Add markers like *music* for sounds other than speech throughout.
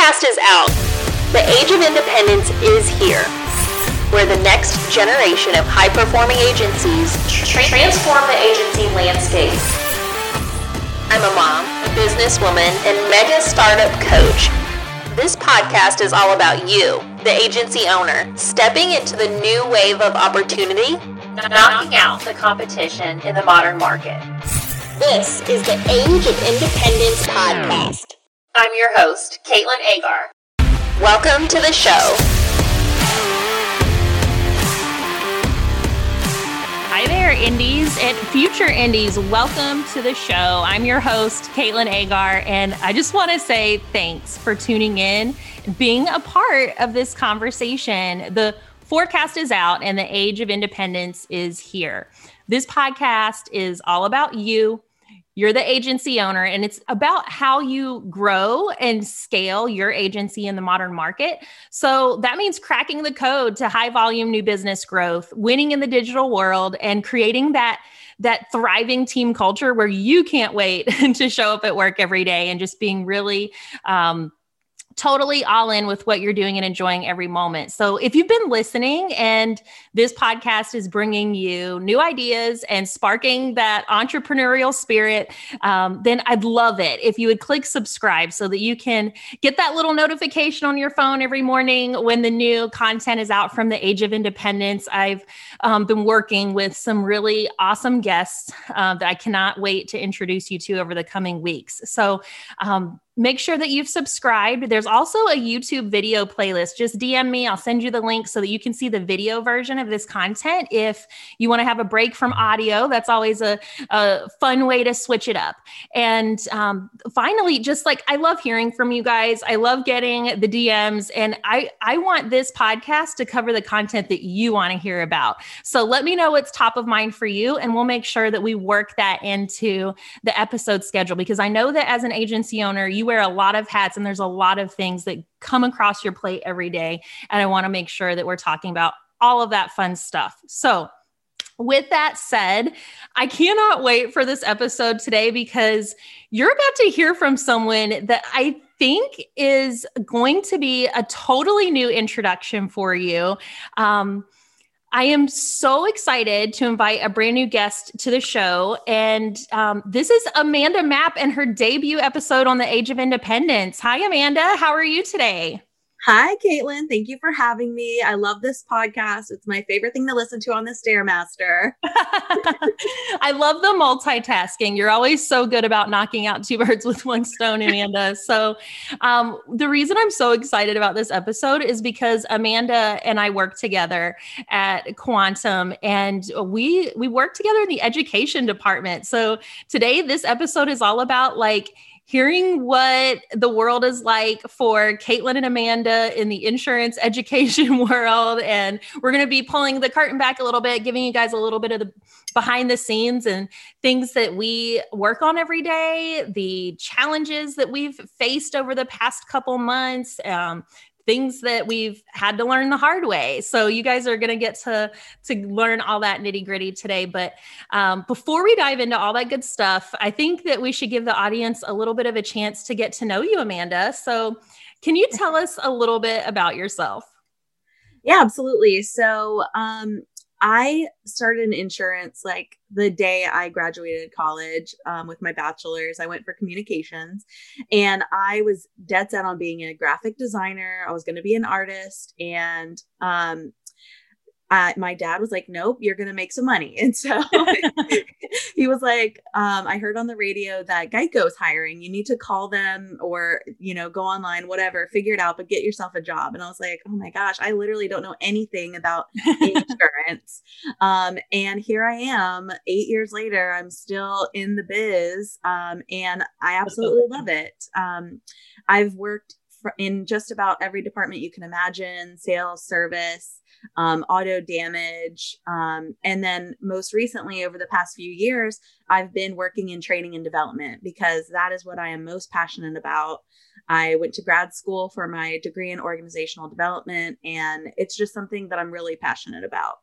forecast is out. The age of independence is here, where the next generation of high performing agencies transform the agency landscape. I'm a mom, a businesswoman, and mega startup coach. This podcast is all about you, the agency owner, stepping into the new wave of opportunity, knocking out the competition in the modern market. This is the Age of Indiependence podcast. I'm your host, Katlyn Eggar. Welcome to the show. Hi there, Indies and future Indies. Welcome to the show. I'm your host, Katlyn Eggar, and I just want to say thanks for tuning in, being a part of this conversation. The forecast is out, and the age of independence is here. This podcast is all about you you're the agency owner, and it's about how you grow and scale your agency in the modern market. So that means cracking the code to high volume new business growth, winning in the digital world, and creating that that thriving team culture where you can't wait *laughs* to show up at work every day and just being really um, totally all in with what you're doing and enjoying every moment. So, if you've been listening and this podcast is bringing you new ideas and sparking that entrepreneurial spirit, um, then I'd love it if you would click subscribe so that you can get that little notification on your phone every morning when the new content is out from the Age of Indiependence. I've um, been working with some really awesome guests uh, that I cannot wait to introduce you to over the coming weeks. So, um, make sure that you've subscribed. There's also a YouTube video playlist. Just DM me, I'll send you the link so that you can see the video version of this content. If you want to have a break from audio, that's always a, a fun way to switch it up. And um, finally, just like I love hearing from you guys, I love getting the DMs, and I, I want this podcast to cover the content that you want to hear about. So let me know what's top of mind for you, and we'll make sure that we work that into the episode schedule because I know that as an agency owner, you wear a lot of hats and there's a lot of things that come across your plate every day. And I want to make sure that we're talking about all of that fun stuff. So, with that said, I cannot wait for this episode today because you're about to hear from someone that I think is going to be a totally new introduction for you. Um, I am so excited to invite a brand new guest to the show. And um, this is Amanda Mapp and her debut episode on the Age of Indiependence. Hi, Amanda. How are you today? Hi, Katlyn. Thank you for having me. I love this podcast. It's my favorite thing to listen to on the Stairmaster. *laughs* *laughs* I love the multitasking. You're always so good about knocking out two *laughs* birds with one stone, Amanda. so, um, the reason I'm so excited about this episode is because Amanda and I work together at Quantum, and we we work together in the education department. So today, this episode is all about like hearing what the world is like for Katlyn and Amanda in the insurance *laughs* education world. And we're going to be pulling the curtain back a little bit, giving you guys a little bit of the behind the scenes and things that we work on every day, the challenges that we've faced over the past couple months, um, things that we've had to learn the hard way. So you guys are going to get to to learn all that nitty gritty today. But um, before we dive into all that good stuff, I think that we should give the audience a little bit of a chance to get to know you, Amanda. So can you tell us a little bit about yourself? Yeah, absolutely. So um, I started in insurance like the day I graduated college um, with my bachelor's. I went for communications and I was dead set on being a graphic designer. I was going to be an artist. And um, uh, my dad was like, nope, you're going to make some money. *laughs* And so *laughs* he was like, um, I heard on the radio that Geico's hiring. You need to call them or, you know, go online, whatever, figure it out, but get yourself a job. And I was like, oh my gosh, I literally don't know anything about insurance. *laughs* um, and here I am eight years later, I'm still in the biz. Um, and I absolutely love it. Um, I've worked in just about every department you can imagine sales, service, um, auto damage. Um, and then most recently, over the past few years, I've been working in training and development because that is what I am most passionate about. I went to grad school for my degree in organizational development, and it's just something that I'm really passionate about.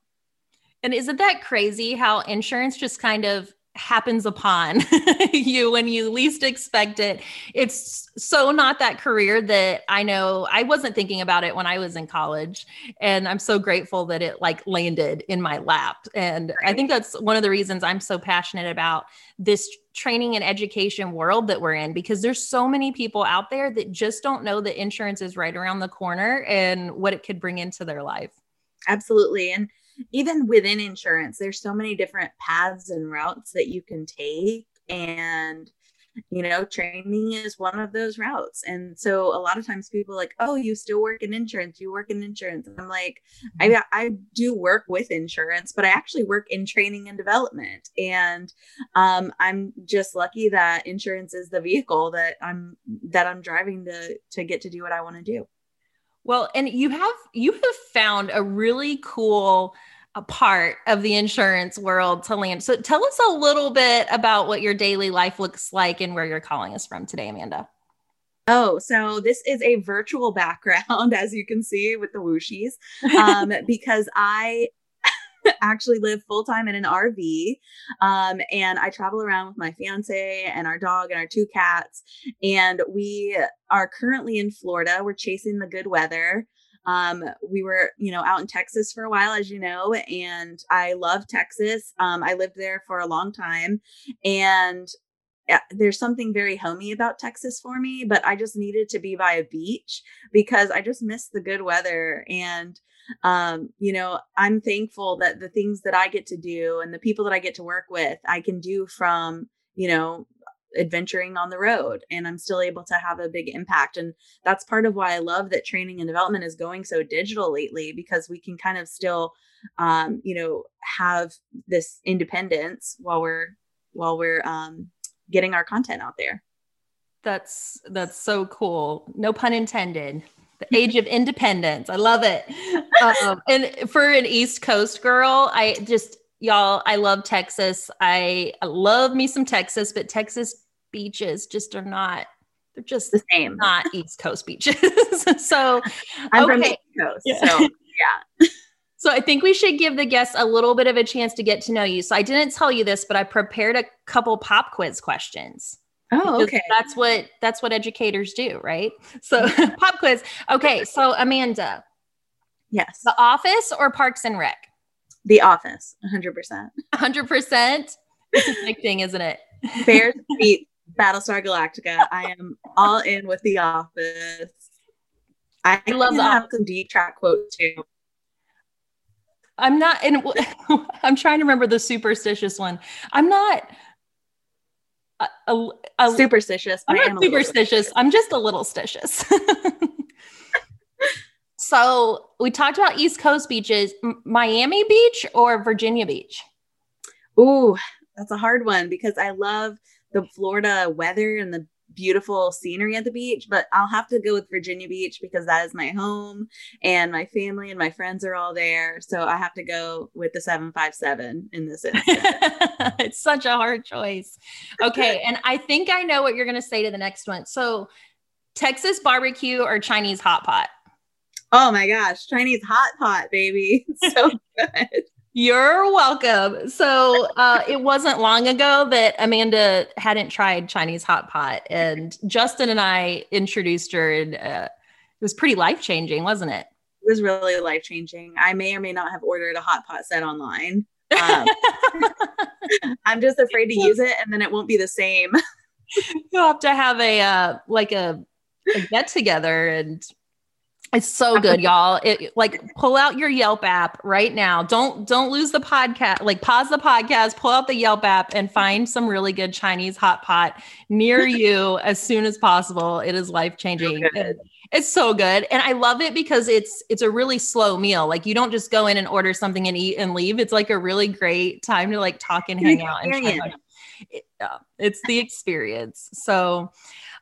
And isn't that crazy how insurance just kind of happens upon *laughs* you when you least expect it. It's so not that career that I know I wasn't thinking about it when I was in college. And I'm so grateful that it like landed in my lap. And right. I think that's one of the reasons I'm so passionate about this training and education world that we're in because there's so many people out there that just don't know that insurance is right around the corner and what it could bring into their life. Absolutely. And even within insurance, there's so many different paths and routes that you can take. And, you know, training is one of those routes. And so a lot of times people like, oh, you still work in insurance, you work in insurance. And I'm like, I, mm-hmm. I do work with insurance, but I actually work in training and development. And um, I'm just lucky that insurance is the vehicle that I'm that I'm driving to to get to do what I want to do. Well, and you have you have found a really cool a uh, part of the insurance world to land. So tell us a little bit about what your daily life looks like and where you're calling us from today, Amanda. Oh, so this is a virtual background, *laughs* as you can see with the whooshies, um, *laughs* because I *laughs* actually live full time in an RV. Um, and I travel around with my fiance and our dog and our two cats. And we are currently in Florida. We're chasing the good weather. Um, we were, you know, out in Texas for a while, as you know, and I love Texas. Um, I lived there for a long time. And there's something very homey about Texas for me, but I just needed to be by a beach because I just miss the good weather. And, um, you know, I'm thankful that the things that I get to do and the people that I get to work with, I can do from, you know, adventuring on the road and I'm still able to have a big impact. And that's part of why I love that training and development is going so digital lately because we can kind of still, um, you know, have this independence while we're, while we're, um, getting our content out there. That's that's so cool. No pun intended. The age of independence. I love it. Um, *laughs* and for an East Coast girl, I just y'all. I love Texas. I, I love me some Texas, but Texas beaches just are not. They're just the same. Not East Coast beaches. *laughs* so I'm okay. from the East Coast. Yeah. So yeah. *laughs* So I think we should give the guests a little bit of a chance to get to know you. So I didn't tell you this, but I prepared a couple pop quiz questions. Oh, okay. That's what that's what educators do, right? So *laughs* pop quiz. Okay, so Amanda. Yes. The Office or Parks and Rec? The Office, 100%. 100%. It's addicting, isn't it? *laughs* Bears beat Battlestar Galactica. I am all in with The Office. I, I love to have some deep track quotes too. I'm not, and *laughs* I'm trying to remember the superstitious one. I'm not a, a, a superstitious. I'm not superstitious. I'm just a little stitious. *laughs* so we talked about East Coast beaches, M- Miami Beach or Virginia Beach. Ooh, that's a hard one because I love the Florida weather and the beautiful scenery at the beach, but I'll have to go with Virginia Beach because that is my home and my family and my friends are all there. So I have to go with the 757 in this *laughs* instance. it's such a hard choice. Okay. and I think I know what you're going to say to the next one. So Texas barbecue or Chinese hot pot? Oh my gosh, Chinese hot pot, baby. *laughs* So good. You're welcome. So uh, it wasn't long ago that Amanda hadn't tried Chinese hot pot, and Justin and I introduced her, and uh, it was pretty life changing, wasn't it? It was really life changing. I may or may not have ordered a hot pot set online. Um, *laughs* I'm just afraid to use it, and then it won't be the same. *laughs* You'll have to have a uh, like a, a get together and it's so good, y'all. It like pull out your Yelp app right now. Don't don't lose the podcast. Like pause the podcast, pull out the Yelp app and find some really good Chinese hot pot near *laughs* you as soon as possible. It is life-changing. It, it's so good. And I love it because it's it's a really slow meal. Like you don't just go in and order something and eat and leave. It's like a really great time to like talk and hang out and it, uh, it's the experience. So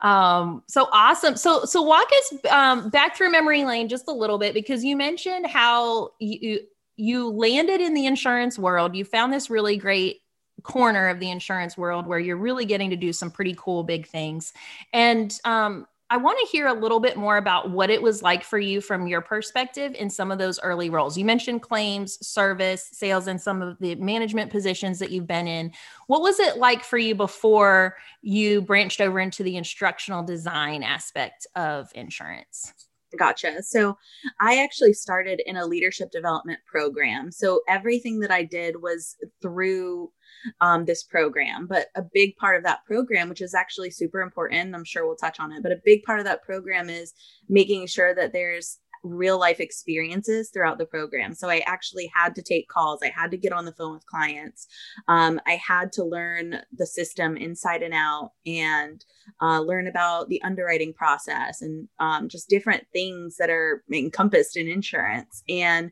um, so awesome. So so walk us um, back through memory lane just a little bit because you mentioned how you you landed in the insurance world. You found this really great corner of the insurance world where you're really getting to do some pretty cool big things. And um, I want to hear a little bit more about what it was like for you from your perspective in some of those early roles. You mentioned claims, service, sales, and some of the management positions that you've been in. What was it like for you before you branched over into the instructional design aspect of insurance? Gotcha. So I actually started in a leadership development program. So everything that I did was through um, this program. But a big part of that program, which is actually super important, I'm sure we'll touch on it, but a big part of that program is making sure that there's real life experiences throughout the program. So I actually had to take calls. I had to get on the phone with clients. Um, I had to learn the system inside and out and uh, learn about the underwriting process and um, just different things that are encompassed in insurance. And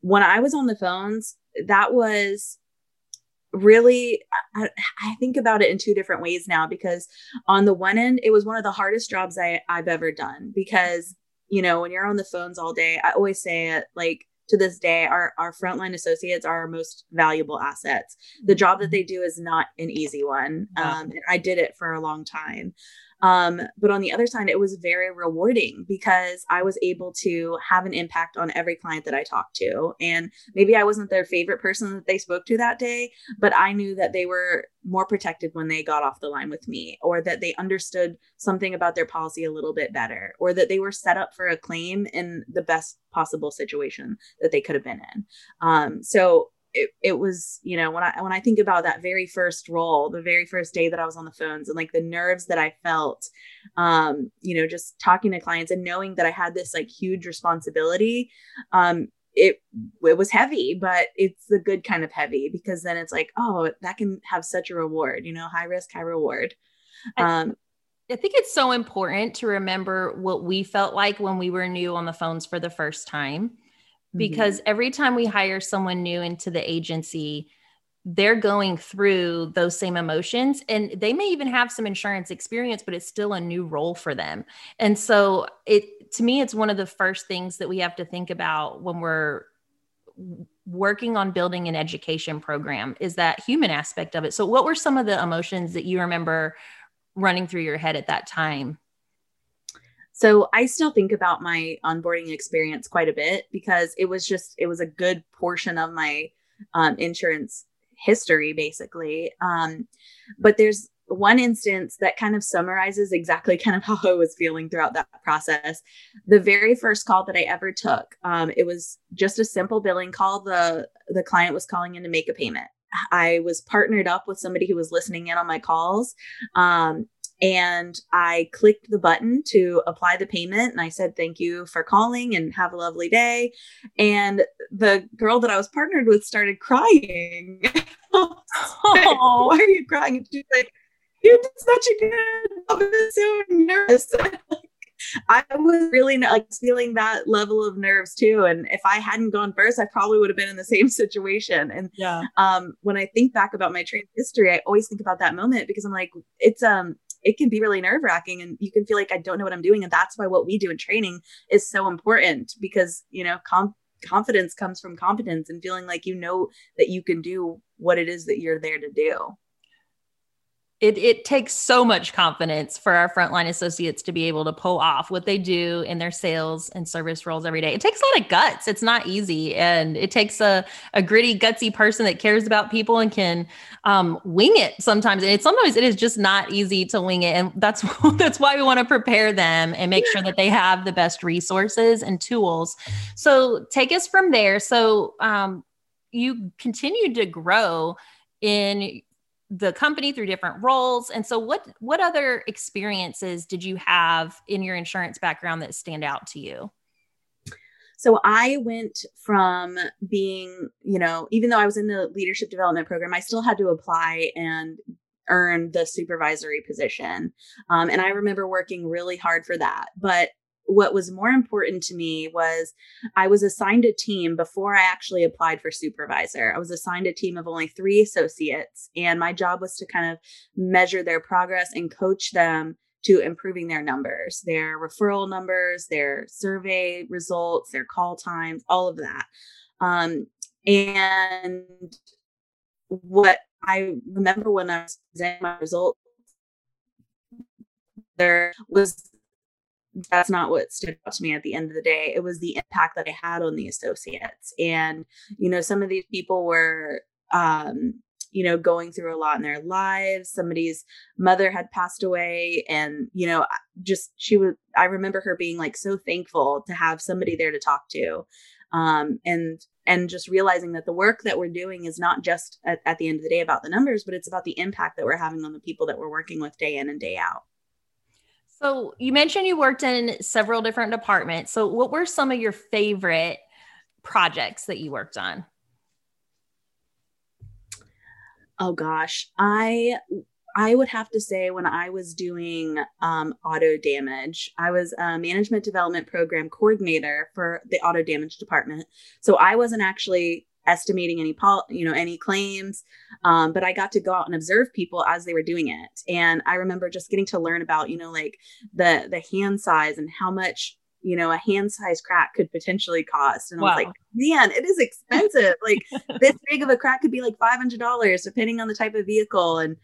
when I was on the phones, that was really I, I, think about it in two different ways now because on the one end it was one of the hardest jobs I, i've ever done because you know when you're on the phones all day i always say it like to this day our our frontline associates are our most valuable assets. The job that they do is not an easy one um, and i did it for a long time um, but on the other side, it was very rewarding because I was able to have an impact on every client that I talked to. And maybe I wasn't their favorite person that they spoke to that day, but I knew that they were more protected when they got off the line with me, or that they understood something about their policy a little bit better, or that they were set up for a claim in the best possible situation that they could have been in. Um, so it, it was you know when i when i think about that very first role the very first day that i was on the phones and like the nerves that i felt um you know just talking to clients and knowing that i had this like huge responsibility um it it was heavy but it's the good kind of heavy because then it's like oh that can have such a reward you know high risk high reward um I think it's so important to remember what we felt like when we were new on the phones for the first time. Because mm-hmm. every time we hire someone new into the agency, they're going through those same emotions and they may even have some insurance experience but it's still a new role for them. And so it to me it's one of the first things that we have to think about when we're working on building an education program is that human aspect of it. So what were some of the emotions that you remember running through your head at that time so I still think about my onboarding experience quite a bit because it was just, it was a good portion of my um, insurance history, basically. Um, but there's one instance that kind of summarizes exactly *laughs* kind of how I was feeling throughout that process. The very first call that I ever took, um, it was just a simple billing call. The the client was calling in to make a payment. I was partnered up with somebody who was listening in on my calls. Um, and I clicked the button to apply the payment and I said, Thank you for calling and have a lovely day. And the girl that I was partnered with started crying. *laughs* oh. Why are you crying? And she's like, You did such a good job. I'm so nervous. *laughs* I was really like feeling that level of nerves too. And if I hadn't gone first, I probably would have been in the *laughs* same situation. And yeah, um, when I think back about my training history, I always think about that moment because I'm like, it's um, it can be really nerve wracking and you can feel like I don't know what I'm doing. And that's why what we do in training is so important because, you know, com- confidence comes from competence and feeling like you know that you can do what it is that you're there to do it, it takes so much confidence for our frontline associates to be able to pull off what they do in their sales and service roles every day. It takes a lot of guts. It's not easy. And it takes a, a gritty, gutsy person that cares about people and can um, wing it sometimes. And it's sometimes it is just not easy to wing it. And that's, *laughs* that's why we want to prepare them and make sure that they have the best resources and tools. So take us from there. So um, you continued to grow in the company through different roles and so what what other experiences did you have in your insurance background that stand out to you? So i went from being you know even though i was in the leadership development program i still had to apply and earn the supervisory position. Um, and i remember working really hard for that but what was more important to me was I was assigned a team before I actually applied for supervisor. I was assigned a team of only three associates, and my job was to kind of measure their progress and coach them to improving their numbers, their referral numbers, their survey results, their call times, all of that. Um, and what I remember when I was presenting my results, there was that's not what stood out to me at the end of the day. It was the impact that I had on the associates. And, you know, some of these people were, um, you know, going through a lot in their lives. Somebody's mother had passed away. And, you know, just she was, I remember her being like so thankful to have somebody there to talk to. Um, and, and just realizing that the work that we're doing is not just at, at the end of the day about the numbers, but it's about the impact that we're having on the people that we're working with day in and day out. So you mentioned you worked in several different departments. So what were some of your favorite projects that you worked on? Oh gosh, I I would have to say when I was doing um, auto damage, I was a management development program coordinator for the auto damage department. So I wasn't actually estimating any pol- you know any claims. Um, but i got to go out and observe people as they were doing it. And i remember just getting to learn about you know like the the hand size and how much you know a hand size crack could potentially cost. And wow. i was like man it is expensive. *laughs* Like this big of a crack could be like $500 depending on the type of vehicle. And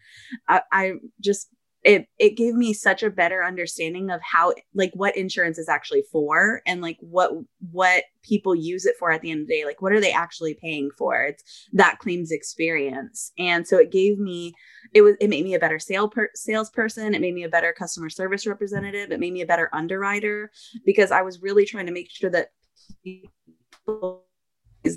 I, I just it it gave me such a better understanding of how like what insurance is actually for and like what what people use it for at the end of the day. Like what are they actually paying for? It's that claims experience. And so it gave me it was it made me a better sale per, salesperson. It made me a better customer service representative. It made me a better underwriter because i was really trying to make sure that people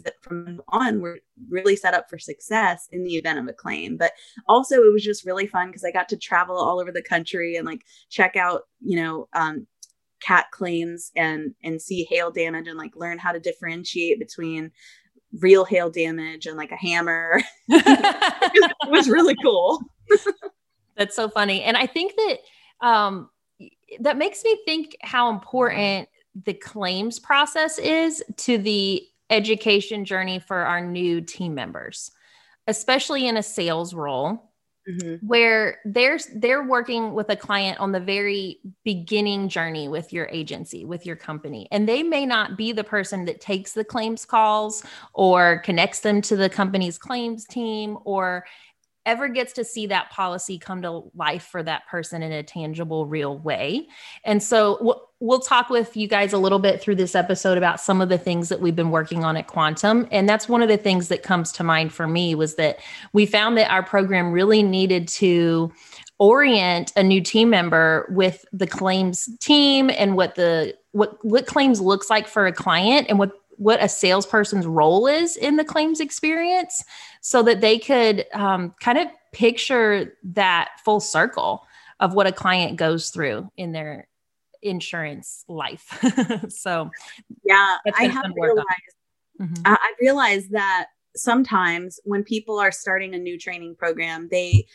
that from on were really set up for success in the event of a claim. But also, it was just really fun because I got to travel all over the country and like check out, you know, um, cat claims and and see hail damage and like learn how to differentiate between real hail damage and like a hammer. *laughs* it was really cool. *laughs* That's so funny, and I think that um, that makes me think how important the claims process is to the education journey for our new team members, especially in a sales role. Mm-hmm. where they're they're working with a client on the very beginning journey with your agency with your company and they may not be the person that takes the claims calls or connects them to the company's claims team or ever gets to see that policy come to life for that person in a tangible, real way. And so we'll, we'll talk with you guys a little bit through this episode about some of the things that we've been working on at Quantum. And that's one of the things that comes to mind for me was that we found that our program really needed to orient a new team member with the claims team and what the what what claims looks like for a client and what what a salesperson's role is in the claims experience so that they could um, kind of picture that full circle of what a client goes through in their insurance life. *laughs* so, yeah, I have realized, mm-hmm. I realized that sometimes when people are starting a new training program, they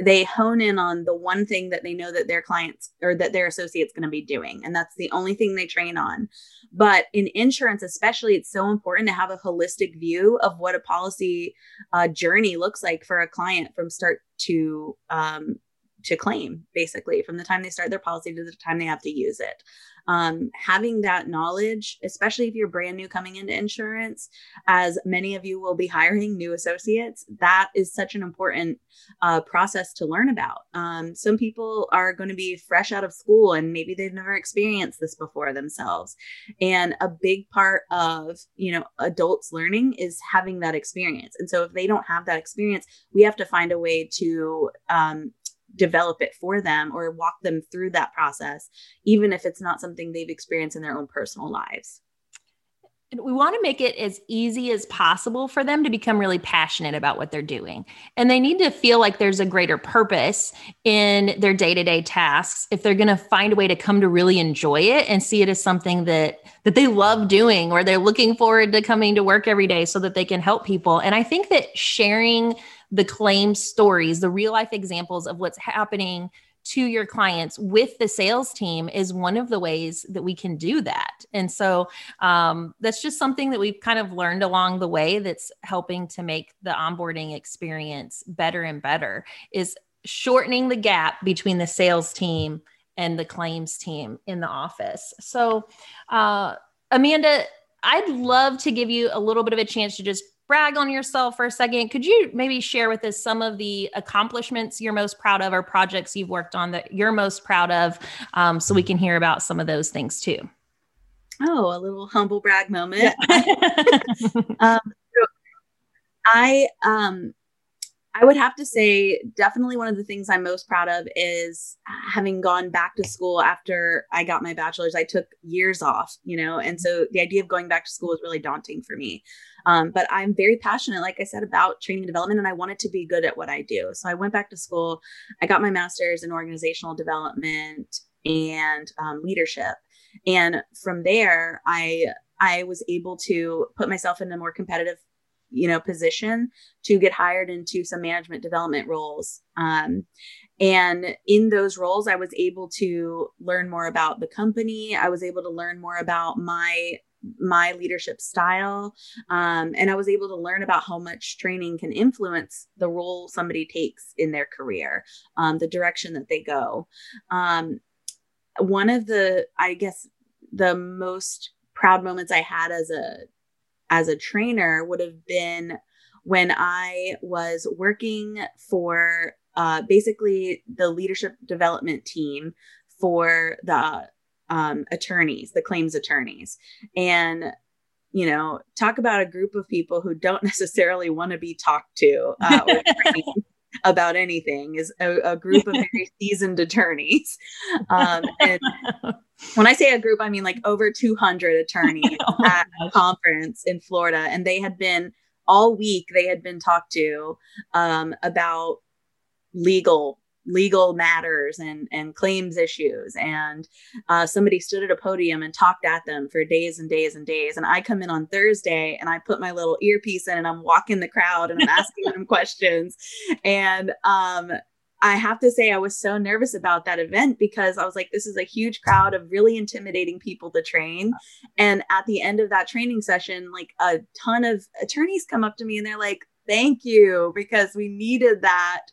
they hone in on the one thing that they know that their clients or that their associates going to be doing and that's the only thing they train on. But in insurance especially it's so important to have a holistic view of what a policy uh, journey looks like for a client from start to um, to claim basically from the time they start their policy to the time they have to use it. Um, having that knowledge especially if you're brand new coming into insurance as many of you will be hiring new associates that is such an important uh, process to learn about. Um, some people are going to be fresh out of school and maybe they've never experienced this before themselves. And a big part of you know adults learning is having that experience. And so if they don't have that experience we have to find a way to um, develop it for them or walk them through that process, even if it's not something they've experienced in their own personal lives. We want to make it as easy as possible for them to become really passionate about what they're doing. And they need to feel like there's a greater purpose in their day to day tasks if they're going to find a way to come to really enjoy it and see it as something that that they love doing or they're looking forward to coming to work every day so that they can help people. And I think that sharing the claim stories, the real life examples of what's happening to your clients with the sales team is one of the ways that we can do that. And so um, that's just something that we've kind of learned along the way that's helping to make the onboarding experience better and better is shortening the gap between the sales team and the claims team in the office. So, uh, Amanda, I'd love to give you a little bit of a chance to just brag on yourself for a second, could you maybe share with us some of the accomplishments you're most proud of or projects you've worked on that you're most proud of um, so we can hear about some of those things too? Oh, a little humble brag moment. *laughs* *laughs* um, I um, I would have to say, definitely one of the things I'm most proud of is having gone back to school after I got my bachelor's. I took years off, you know, and so the idea of going back to school was really daunting for me. Um, but I'm very passionate, like I said, about training and development, and I wanted to be good at what I do. So I went back to school. I got my master's in organizational development and um, leadership, and from there, I I was able to put myself in a more competitive you know position to get hired into some management development roles. Um, and in those roles i was able to learn more about the company. I was able to learn more about my my leadership style. Um, and i was able to learn about how much training can influence the role somebody takes in their career um, the direction that they go. Um, one of the i guess the most proud moments i had as a as a trainer would have been when I was working for uh, basically the leadership development team for the um, attorneys, the claims attorneys. And, you know, talk about a group of people who don't *laughs* necessarily want to be talked to uh, *laughs* about anything is a, a group of very *laughs* seasoned attorneys. Um, and *laughs* when I say a group, I mean like over 200 attorneys *laughs* oh at a conference in Florida. And they had been all week, they had been talked to um, about legal legal matters and and claims issues and uh, somebody stood at a podium and talked at them for days and days and days and i come in on thursday and i put my little earpiece in and i'm walking the crowd and i'm *laughs* asking them questions and um I have to say, I was so nervous about that event because I was like, this is a huge crowd of really intimidating people to train. And at the end of that training session, like a ton of attorneys come up to me and they're like, thank you, because we needed that.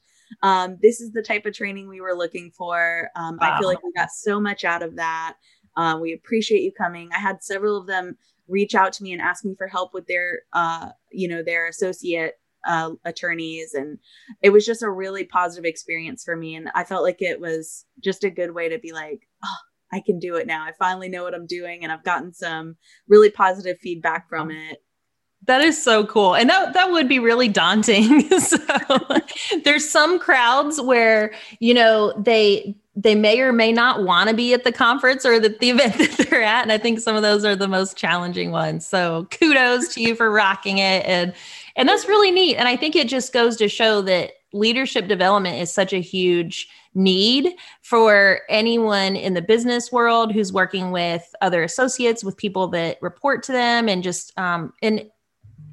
Um, this is the type of training we were looking for. Um, wow. I feel like we got so much out of that. Uh, we appreciate you coming. I had several of them reach out to me and ask me for help with their, uh, you know, their associate uh, attorneys and it was just a really positive experience for me and i felt like it was just a good way to be like oh, i can do it now i finally know what i'm doing and i've gotten some really positive feedback from it that is so cool. And that, that would be really daunting. *laughs* so there's some crowds where, you know, they they may or may not want to be at the conference or the, the event *laughs* that they're at. And I think some of those are the most challenging ones. So kudos to you for rocking it. And and that's really neat. And I think it just goes to show that leadership development is such a huge need for anyone in the business world who's working with other associates, with people that report to them, and just um, and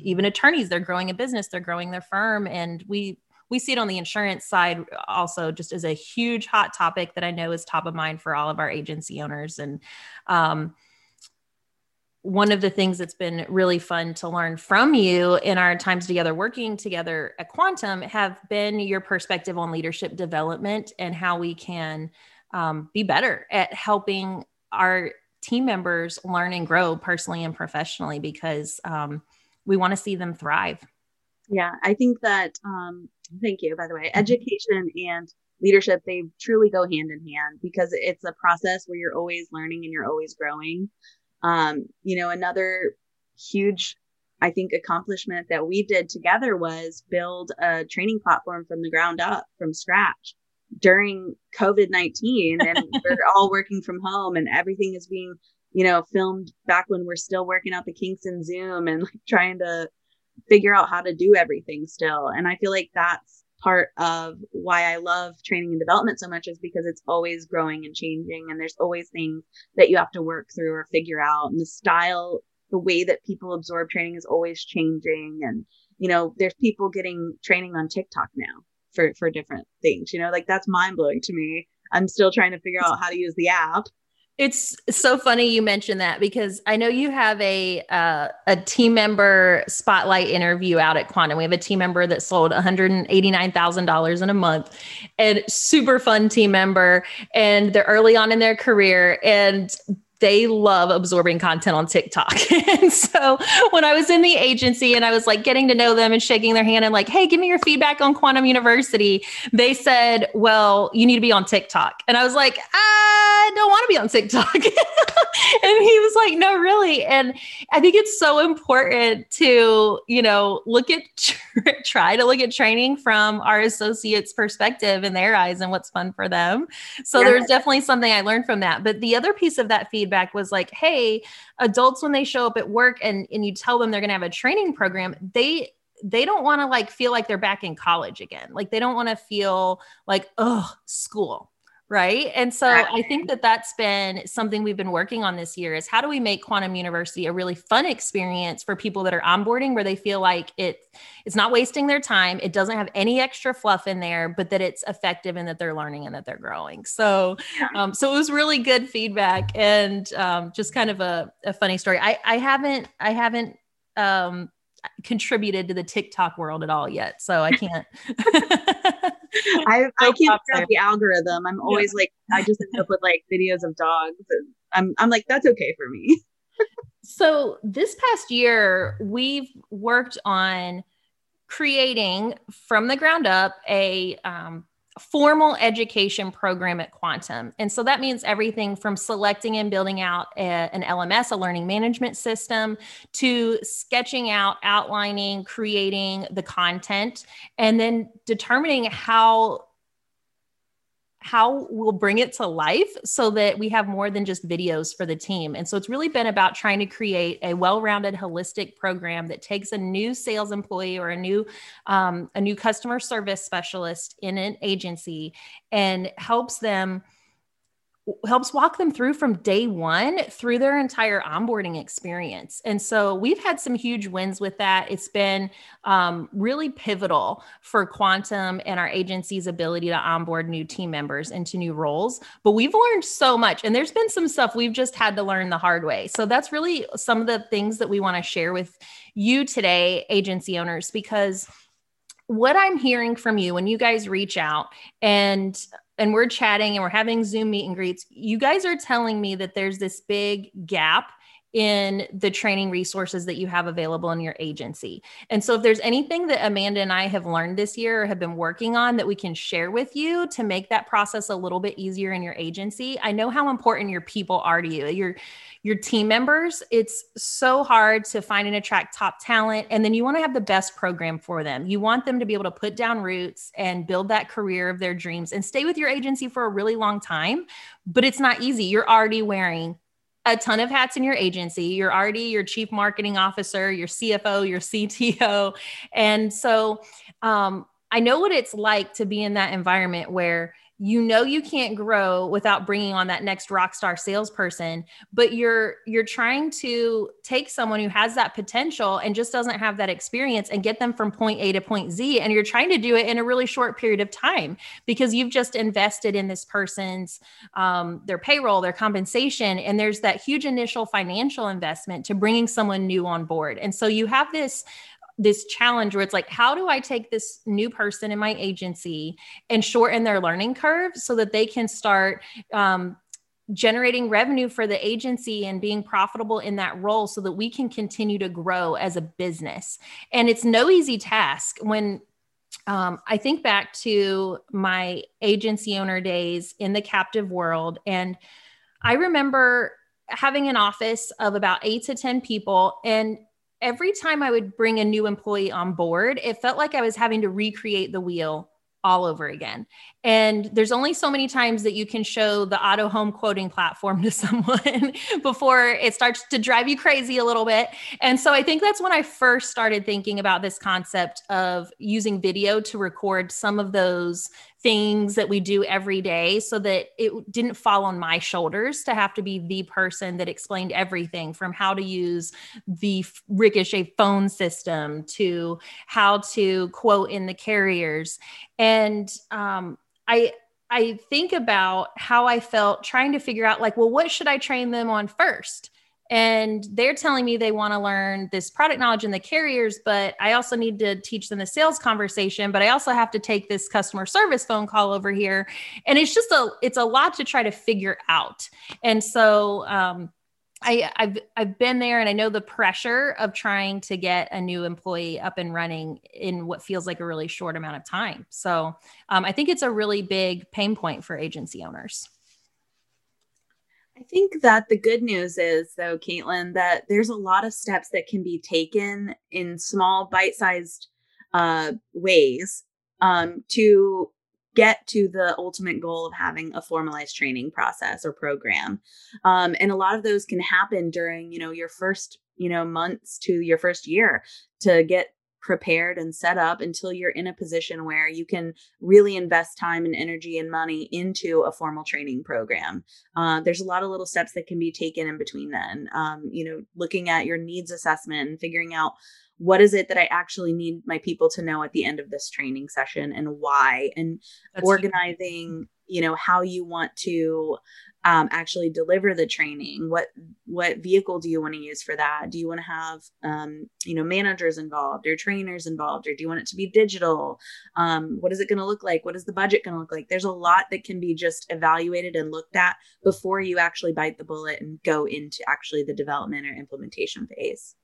even attorneys. They're growing a business, they're growing their firm, and we we see it on the insurance side also just as a huge hot topic that I know is top of mind for all of our agency owners and. Um, one of the things that's been really fun to learn from you in our times together working together at quantum have been your perspective on leadership development and how we can um, be better at helping our team members learn and grow personally and professionally because um, we want to see them thrive. Yeah i think that um, thank you by the way. Education and leadership they truly go hand in hand because it's a process where you're always learning and you're always growing. Um, you know, another huge, I think, accomplishment that we did together was build a training platform from the ground up, from scratch. During COVID 19. And *laughs* we're all working from home and everything is being, you know, filmed back when we're still working out the kinks in Zoom and like trying to figure out how to do everything still. And I feel like that's part of why I love training and development so much is because it's always growing and changing and there's always things that you have to work through or figure out. And the style the way that people absorb training is always changing. And you know there's people getting training on TikTok now for for different things you know like that's mind blowing to me. I'm still trying to figure out how to use the app it's so funny you mentioned that because I know you have a uh, a team member spotlight interview out at Quantum. We have a team member that sold one hundred and eighty nine thousand dollars in a month, and super fun team member. And they're early on in their career, and they love absorbing content on TikTok. *laughs* and so when I was in the agency and I was like getting to know them and shaking their hand and like, hey, give me your feedback on Quantum University, they said, well, you need to be on TikTok. And I was like, I don't want to be on TikTok. *laughs* and he was like, no, really. And I think it's so important to, you know, look at, try to look at training from our associates' perspective in their eyes and what's fun for them. So yeah. there's definitely something I learned from that. But the other piece of that feedback feedback was like, hey, adults when they show up at work and, and you tell them they're going to have a training program, they they don't want to like feel like they're back in college again. Like they don't want to feel like, oh, school right and so i think that that's been something we've been working on this year is how do we make quantum university a really fun experience for people that are onboarding where they feel like it it's not wasting their time it doesn't have any extra fluff in there but that it's effective and that they're learning and that they're growing so um, so it was really good feedback and um, just kind of a, a funny story i i haven't i haven't um, contributed to the TikTok world at all yet. So I can't. *laughs* I, *laughs* I can't figure out the algorithm. I'm always yeah. like, I just end up with like videos of dogs. And I'm, I'm like, that's okay for me. *laughs* so this past year, we've worked on creating from the ground up a um, formal education program at Quantum. And so that means everything from selecting and building out a, an LMS, a learning management system, to sketching out, outlining, creating the content, and then determining how how we'll bring it to life so that we have more than just videos for the team. And so it's really been about trying to create a well-rounded, holistic program that takes a new sales employee or a new um, a new customer service specialist in an agency and helps them helps walk them through from day one through their entire onboarding experience. And so we've had some huge wins with that. It's been um, really pivotal for Quantum and our agency's ability to onboard new team members into new roles. But we've learned so much, and there's been some stuff we've just had to learn the hard way. So that's really some of the things that we want to share with you today, agency owners, because what I'm hearing from you when you guys reach out and and we're chatting and we're having Zoom meet and greets, you guys are telling me that there's this big gap in the training resources that you have available in your agency. And so, if there's anything that Amanda and I have learned this year or have been working on that we can share with you to make that process a little bit easier in your agency, I know how important your people are to you. Your your team members, it's so hard to find and attract top talent. And then you want to have the best program for them. You want them to be able to put down roots and build that career of their dreams and stay with your agency for a really long time. But it's not easy. You're already wearing a ton of hats in your agency. You're already your chief marketing officer, your CFO, your CTO. And so um, I know what it's like to be in that environment where you know you can't grow without bringing on that next rock star salesperson but you're you're trying to take someone who has that potential and just doesn't have that experience and get them from point a to point z and you're trying to do it in a really short period of time because you've just invested in this person's um, their payroll their compensation and there's that huge initial financial investment to bringing someone new on board. And so you have this this challenge where it's like how do i take this new person in my agency and shorten their learning curve so that they can start um, generating revenue for the agency and being profitable in that role so that we can continue to grow as a business and it's no easy task when um, I think back to my agency owner days in the captive world. And I remember having an office of about eight to 10 people. And every time I would bring a new employee on board, it felt like I was having to recreate the wheel all over again. And there's only so many times that you can show the auto home quoting platform *laughs* to someone before it starts to drive you crazy a little bit. And so I think that's when I first started thinking about this concept of using video to record some of those things that we do every day so that it didn't fall on my shoulders to have to be the person that explained everything from how to use the ricochet phone system to how to quote in the carriers. And um, i i think about how i felt trying to figure out like well what should i train them on first and they're telling me they want to learn this product knowledge in the carriers but i also need to teach them the sales conversation but i also have to take this customer service phone call over here and it's just a it's a lot to try to figure out and so um, I, have I've been there and I know the pressure of trying to get a new employee up and running in what feels like a really short amount of time. So um, I think it's a really big pain point for agency owners. I think that the good news is, though, Katlyn, that there's a lot of steps that can be taken in small, bite sized uh, ways um, to get to the ultimate goal of having a formalized training process or program. Um, and a lot of those can happen during, you know, your first, you know, months to your first year to get prepared and set up until you're in a position where you can really invest time and energy and money into a formal training program. Uh, there's a lot of little steps that can be taken in between then. Um, you know, looking at your needs assessment and figuring out what is it that I actually need my people to know at the end of this training session and why, and That's organizing, you know, how you want to um, actually deliver the training? What what vehicle do you want to use for that? Do you want to have um, you know managers involved or trainers involved or do you want it to be digital? Um, what is it going to look like? What is the budget going to look like? There's a lot that can be just evaluated and looked at before you actually bite the bullet and go into actually the development or implementation phase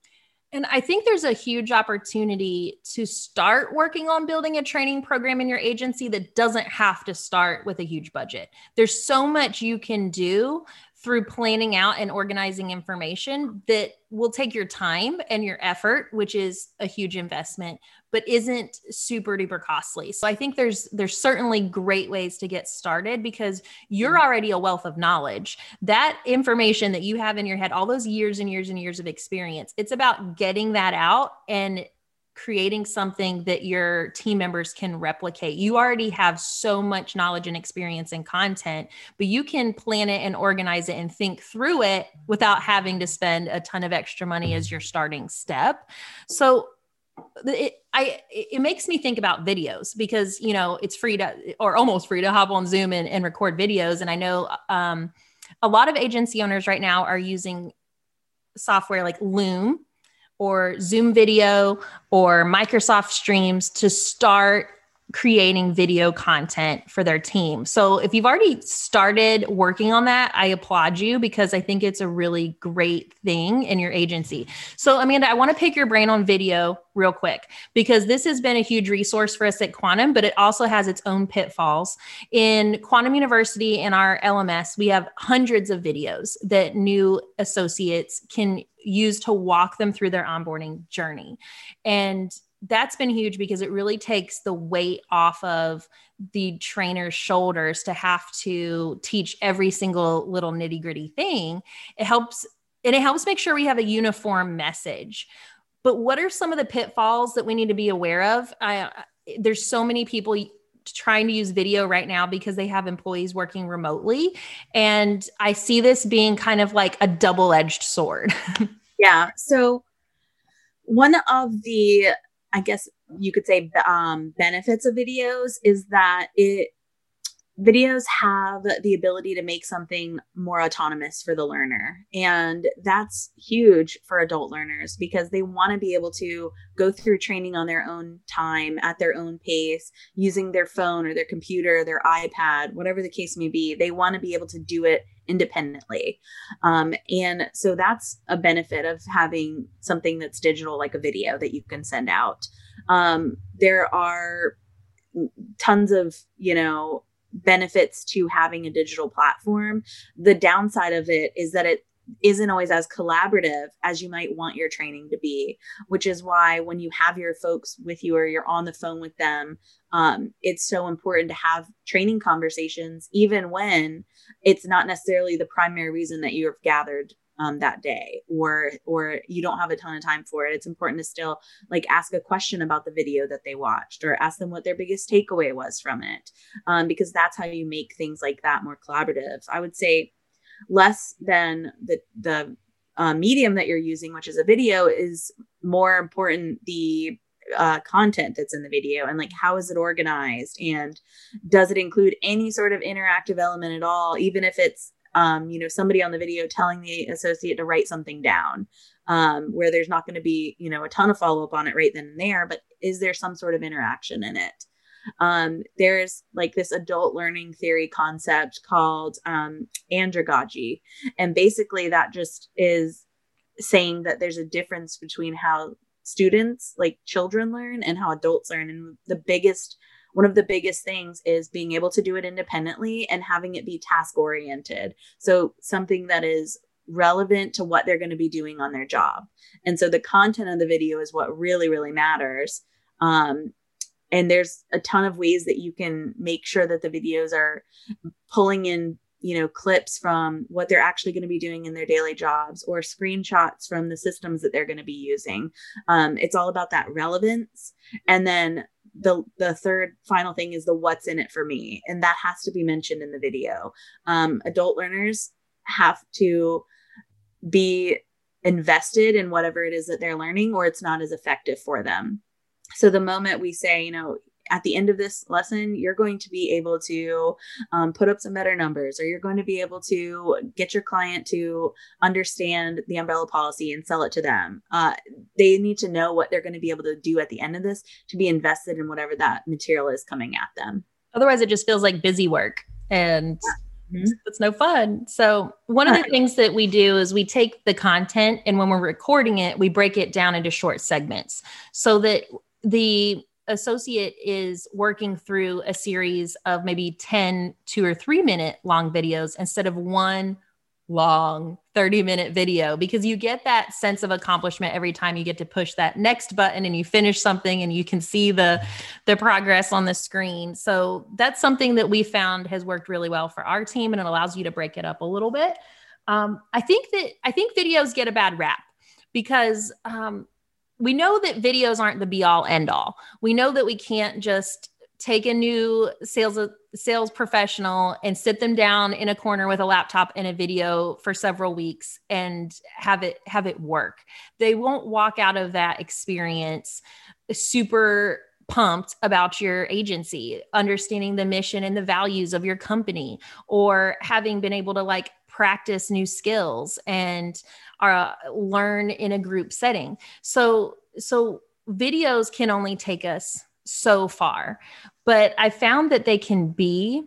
and I think there's a huge opportunity to start working on building a training program in your agency that doesn't have to start with a huge budget. There's so much you can do through planning out and organizing information that will take your time and your effort which is a huge investment but isn't super duper costly so i think there's there's certainly great ways to get started because you're mm-hmm. already a wealth of knowledge that information that you have in your head all those years and years and years of experience it's about getting that out and creating something that your team members can replicate. You already have so much knowledge and experience and content, but you can plan it and organize it and think through it without having to spend a ton of extra money as your starting step. So it I it makes me think about videos because you know it's free to or almost free to hop on Zoom and, and record videos. And I know um, a lot of agency owners right now are using software like Loom or Zoom video or Microsoft Streams to start creating video content for their team. So if you've already started working on that, I applaud you because I think it's a really great thing in your agency. So Amanda, I want to pick your brain on video real quick because this has been a huge resource for us at Quantum, but it also has its own pitfalls. In Quantum University in our LMS, we have hundreds of videos that new associates can use to walk them through their onboarding journey. And that's been huge because it really takes the weight off of the trainer's shoulders to have to teach every single little nitty gritty thing. It helps, and it helps make sure we have a uniform message. But what are some of the pitfalls that we need to be aware of? I, there's so many people trying to use video right now because they have employees working remotely. And I see this being kind of like a double edged sword. *laughs* yeah. So, one of the I guess you could say um, benefits of videos is that it videos have the ability to make something more autonomous for the learner and that's huge for adult learners because they want to be able to go through training on their own time at their own pace using their phone or their computer their ipad whatever the case may be they want to be able to do it independently. Um, and so that's a benefit of having something that's digital, like a video that you can send out. Um, there are tons of, you know, benefits to having a digital platform. The downside of it is that it isn't always as collaborative as you might want your training to be, which is why when you have your folks with you or you're on the phone with them, um, it's so important to have training conversations, even when it's not necessarily the primary reason that you have gathered um, that day or or you don't have a ton of time for it. It's important to still like ask a question about the video that they watched or ask them what their biggest takeaway was from it um, because that's how you make things like that more collaborative. I would say less than the the uh, medium that you're using, which is a video, is more important the uh, content that's in the video and like how is it organized and does it include any sort of interactive element at all, even if it's um, you know somebody on the video telling the associate to write something down um, where there's not going to be you know a ton of follow up on it right then and there but is there some sort of interaction in it? Um, there's like this adult learning theory concept called um, andragogy. And basically that just is saying that there's a difference between how students like children learn and how adults learn. And the biggest one of the biggest things is being able to do it independently and having it be task oriented. So something that is relevant to what they're going to be doing on their job. And so the content of the video is what really really matters. Um, and there's a ton of ways that you can make sure that the videos are pulling in you know clips from what they're actually going to be doing in their daily jobs or screenshots from the systems that they're going to be using. Um, it's all about that relevance. And then the the third final thing is the what's in it for me and that has to be mentioned in the video. Um, adult learners have to be invested in whatever it is that they're learning or it's not as effective for them. So the moment we say you know at the end of this lesson, you're going to be able to um, put up some better numbers, or you're going to be able to get your client to understand the umbrella policy and sell it to them. Uh, they need to know what they're going to be able to do at the end of this to be invested in whatever that material is coming at them. Otherwise, it just feels like busy work and mm-hmm. it's no fun. So, one of the things that we do is we take the content and when we're recording it, we break it down into short segments so that the associate is working through a series of maybe 10 two or three minute long videos instead of one long 30 minute video because you get that sense of accomplishment every time you get to push that next button and you finish something and you can see the the progress on the screen. So that's something that we found has worked really well for our team and it allows you to break it up a little bit. Um, i think that i think videos get a bad rap because um, we know that videos aren't the be all end all. We know that we can't just take a new sales sales professional and sit them down in a corner with a laptop and a video for several weeks and have it have it work. They won't walk out of that experience super pumped about your agency, understanding the mission and the values of your company, or having been able to like practice new skills and uh, learn in a group setting. So, so videos can only take us so far, but I found that they can be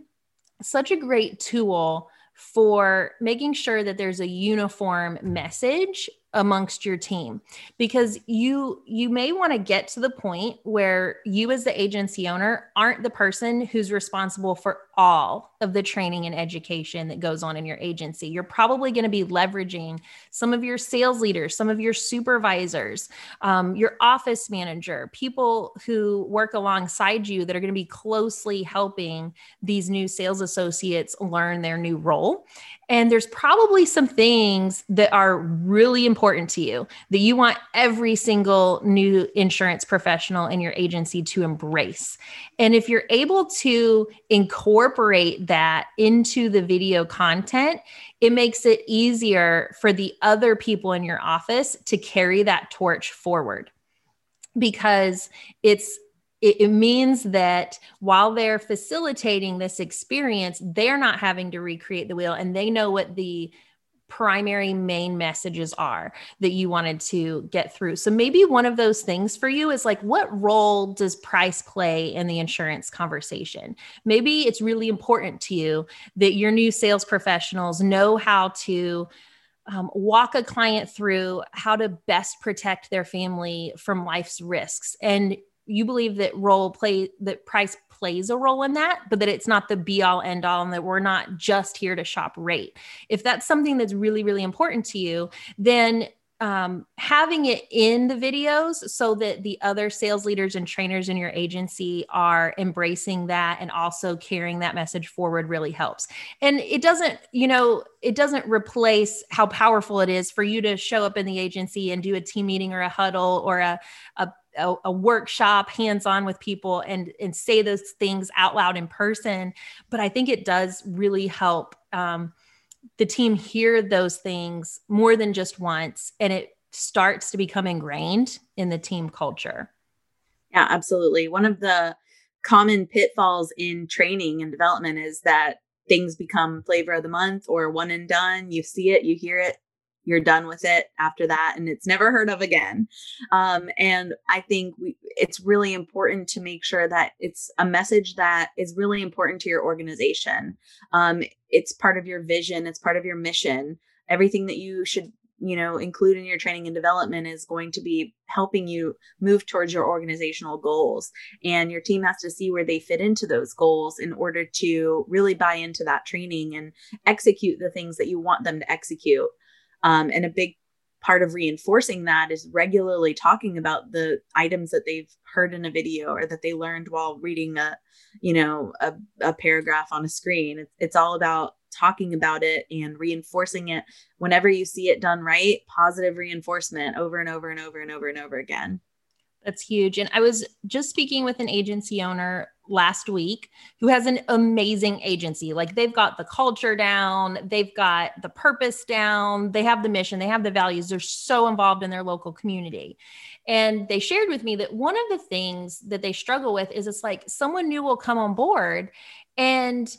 such a great tool for making sure that there's a uniform message amongst your team. Because you you may want to get to the point where you as the agency owner aren't the person who's responsible for all of the training and education that goes on in your agency. You're probably going to be leveraging some of your sales leaders some of your supervisors um, your office manager people who work alongside you that are going to be closely helping these new sales associates learn their new role and there's probably some things that are really important to you that you want every single new insurance professional in your agency to embrace. And if you're able to incorporate that into the video content, it makes it easier for the other people in your office to carry that torch forward because it's it, it, means that while they're facilitating this experience, they're not having to recreate the wheel and they know what the primary main messages are that you wanted to get through. So maybe one of those things for you is like, what role does price play in the insurance conversation? Maybe it's really important to you that your new sales professionals know how to. Um, walk a client through how to best protect their family from life's risks. And you believe that role play that price plays a role in that but that it's not the be all end all and that we're not just here to shop rate if that's something that's really really important to you then um, having it in the videos so that the other sales leaders and trainers in your agency are embracing that and also carrying that message forward really helps. And it doesn't, you know, it doesn't replace how powerful it is for you to show up in the agency and do a team meeting or a huddle or a, a a, a workshop hands on with people and and say those things out loud in person. But i think it does really help um, the team hear those things more than just once and it starts to become ingrained in the team culture. Yeah absolutely. One of the common pitfalls in training and development is that things become flavor of the month or one and done. You see it, you hear it, you're done with it after that and it's never heard of again. Um, and i think we, it's really important to make sure that it's a message that is really important to your organization. Um, it's part of your vision it's part of your mission. Everything that you should you know include in your training and development is going to be helping you move towards your organizational goals. And your team has to see where they fit into those goals in order to really buy into that training and execute the things that you want them to execute um, and a big part of reinforcing that is regularly talking about the items that they've heard in a video or that they learned while reading a you know a, a paragraph on a screen. It's, it's all about talking about it and reinforcing it. Whenever you see it done right positive reinforcement over and over and over and over and over again that's huge. And I was just speaking with an agency owner last week who has an amazing agency. Like they've got the culture down, they've got the purpose down, they have the mission, they have the values. They're so involved in their local community. And they shared with me that one of the things that they struggle with is it's like someone new will come on board and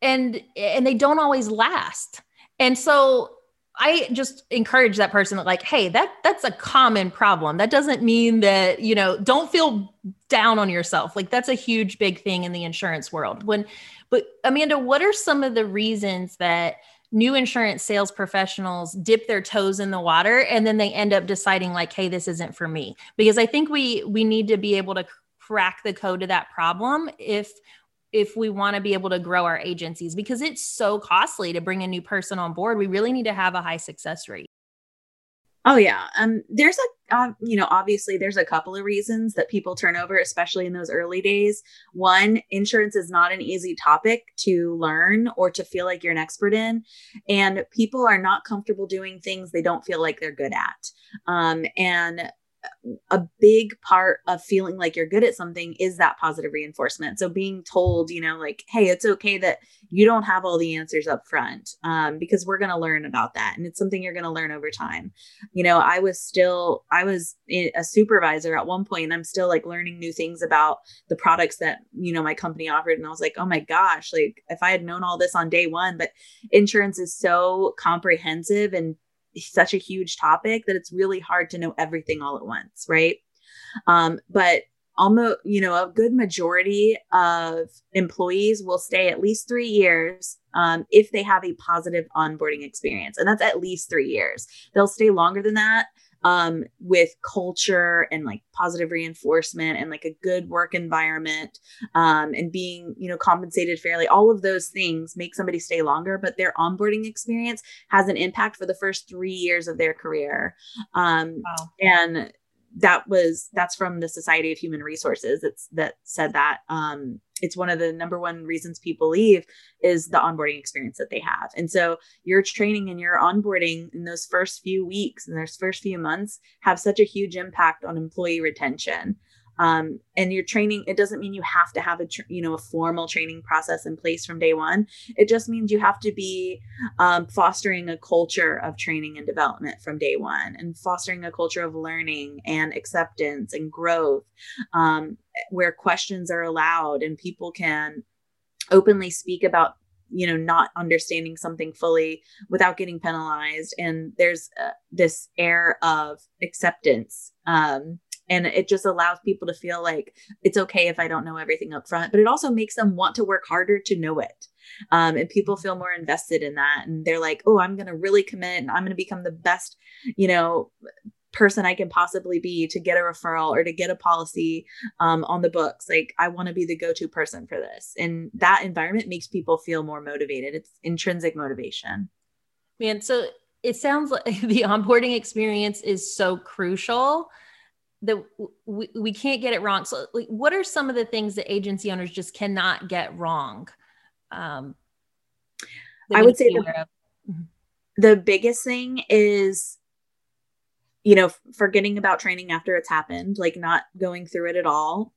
and and they don't always last. And so I just encourage that person that like, hey, that that's a common problem. That doesn't mean that, you know, don't feel down on yourself. Like that's a huge big thing in the insurance world. When but Amanda, what are some of the reasons that new insurance sales professionals dip their toes in the water and then they end up deciding like, hey, this isn't for me? Because I think we we need to be able to crack the code to that problem if if we want to be able to grow our agencies because it's so costly to bring a new person on board. We really need to have a high success rate. Oh yeah. Um there's a uh, you know obviously there's a couple of reasons that people turn over especially in those early days. One insurance is not an easy topic to learn or to feel like you're an expert in and people are not comfortable doing things they don't feel like they're good at. Um, and a big part of feeling like you're good at something is that positive reinforcement. So being told, you know, like, hey, it's okay that you don't have all the answers up front um, because we're going to learn about that. And it's something you're going to learn over time. You know, I was still, I was a supervisor at one point and I'm still like learning new things about the products that, you know, my company offered. And I was like, oh my gosh, like if I had known all this on day one, but insurance is so comprehensive and such a huge topic that it's really hard to know everything all at once, right? Um, but almost, you know, a good majority of employees will stay at least three years um, if they have a positive onboarding experience. And that's at least three years. They'll stay longer than that um, with culture and like positive reinforcement and like a good work environment um, and being you know compensated fairly all of those things make somebody stay longer but their onboarding experience has an impact for the first three years of their career um, wow. and that was that's from the society of human resources. It's that said that um it's one of the number one reasons people leave is the onboarding experience that they have. And so your training and your onboarding in those first few weeks and those first few months have such a huge impact on employee retention um, and your training it doesn't mean you have to have a tr- you know a formal training process in place from day one. It just means you have to be um, fostering a culture of training and development from day one and fostering a culture of learning and acceptance and growth um, where questions are allowed and people can openly speak about you know not understanding something fully without getting penalized. And there's uh, this air of acceptance um, and it just allows people to feel like it's okay if i don't know everything up front but it also makes them want to work harder to know it. Um, and people feel more invested in that and they're like oh i'm going to really commit and i'm going to become the best you know person i can possibly be to get a referral or to get a policy um, on the books. Like i want to be the go-to person for this. And that environment makes people feel more motivated. It's intrinsic motivation. Man so it sounds like *laughs* the onboarding experience is so crucial that we, we can't get it wrong. So, like, what are some of the things that agency owners just cannot get wrong? Um, I would say the, mm-hmm. the biggest thing is, you know, forgetting about training after it's happened, like not going through it at all.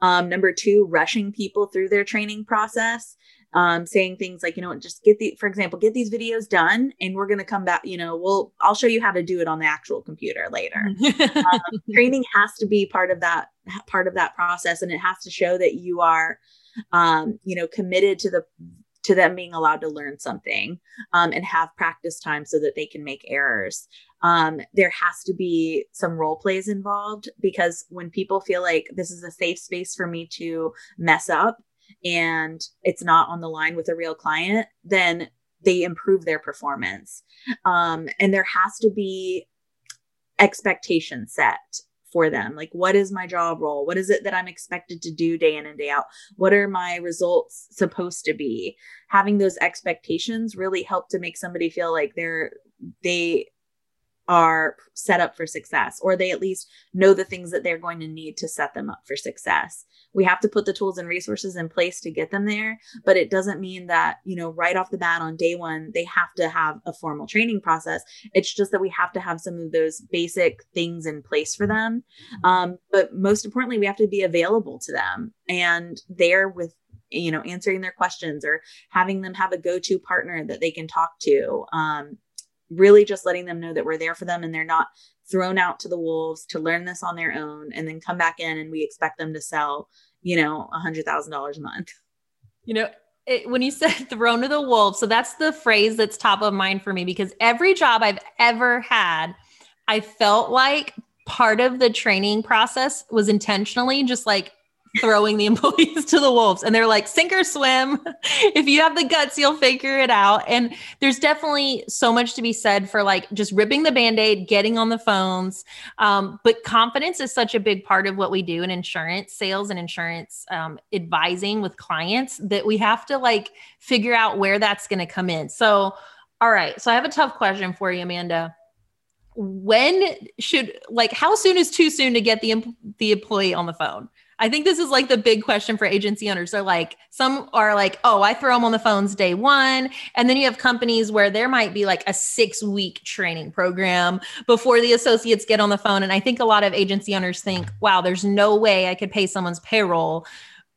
Um, number two, rushing people through their training process um, saying things like, you know, just get the, for example, get these videos done and we're going to come back, you know, we'll, I'll show you how to do it on the actual computer later. um, *laughs* training has to be part of that, part of that process. And it has to show that you are, um, you know, committed to the, to them being allowed to learn something um, and have practice time so that they can make errors. Um, there has to be some role plays involved because when people feel like this is a safe space for me to mess up and it's not on the line with a real client, then they improve their performance. Um, and there has to be expectation set for them. Like what is my job role? What is it that i'm expected to do day in and day out? What are my results supposed to be? Having those expectations really help to make somebody feel like they're they are set up for success or they at least know the things that they're going to need to set them up for success. We have to put the tools and resources in place to get them there but it doesn't mean that you know right off the bat on day one they have to have a formal training process. It's just that we have to have some of those basic things in place for them. Um, but most importantly we have to be available to them and there with you know answering their questions or having them have a go-to partner that they can talk to. Um, really just letting them know that we're there for them and they're not thrown out to the wolves to learn this on their own and then come back in and we expect them to sell, you know, a hundred thousand dollars a month. You know, it, when you said *laughs* thrown to the wolves, so that's the phrase that's top of mind for me because every job I've ever had, I felt like part of the training process was intentionally just like throwing the *laughs* employees to the wolves. And they're like sink or swim. *laughs* If you have the guts you'll figure it out. And there's definitely so much to be said for like just ripping the band-aid getting on the phones. Um, but confidence is such a big part of what we do in insurance sales and insurance um, advising with clients that we have to like figure out where that's going to come in. So all right. So i have a tough question for you amanda. When should like how soon is too soon to get the the employee on the phone I think this is like the big question for agency owners. They're like, some are like, oh, I throw them on the phones day one. And then you have companies where there might be like a six week training program before the associates get on the phone. And I think a lot of agency owners think, wow, there's no way I could pay someone's payroll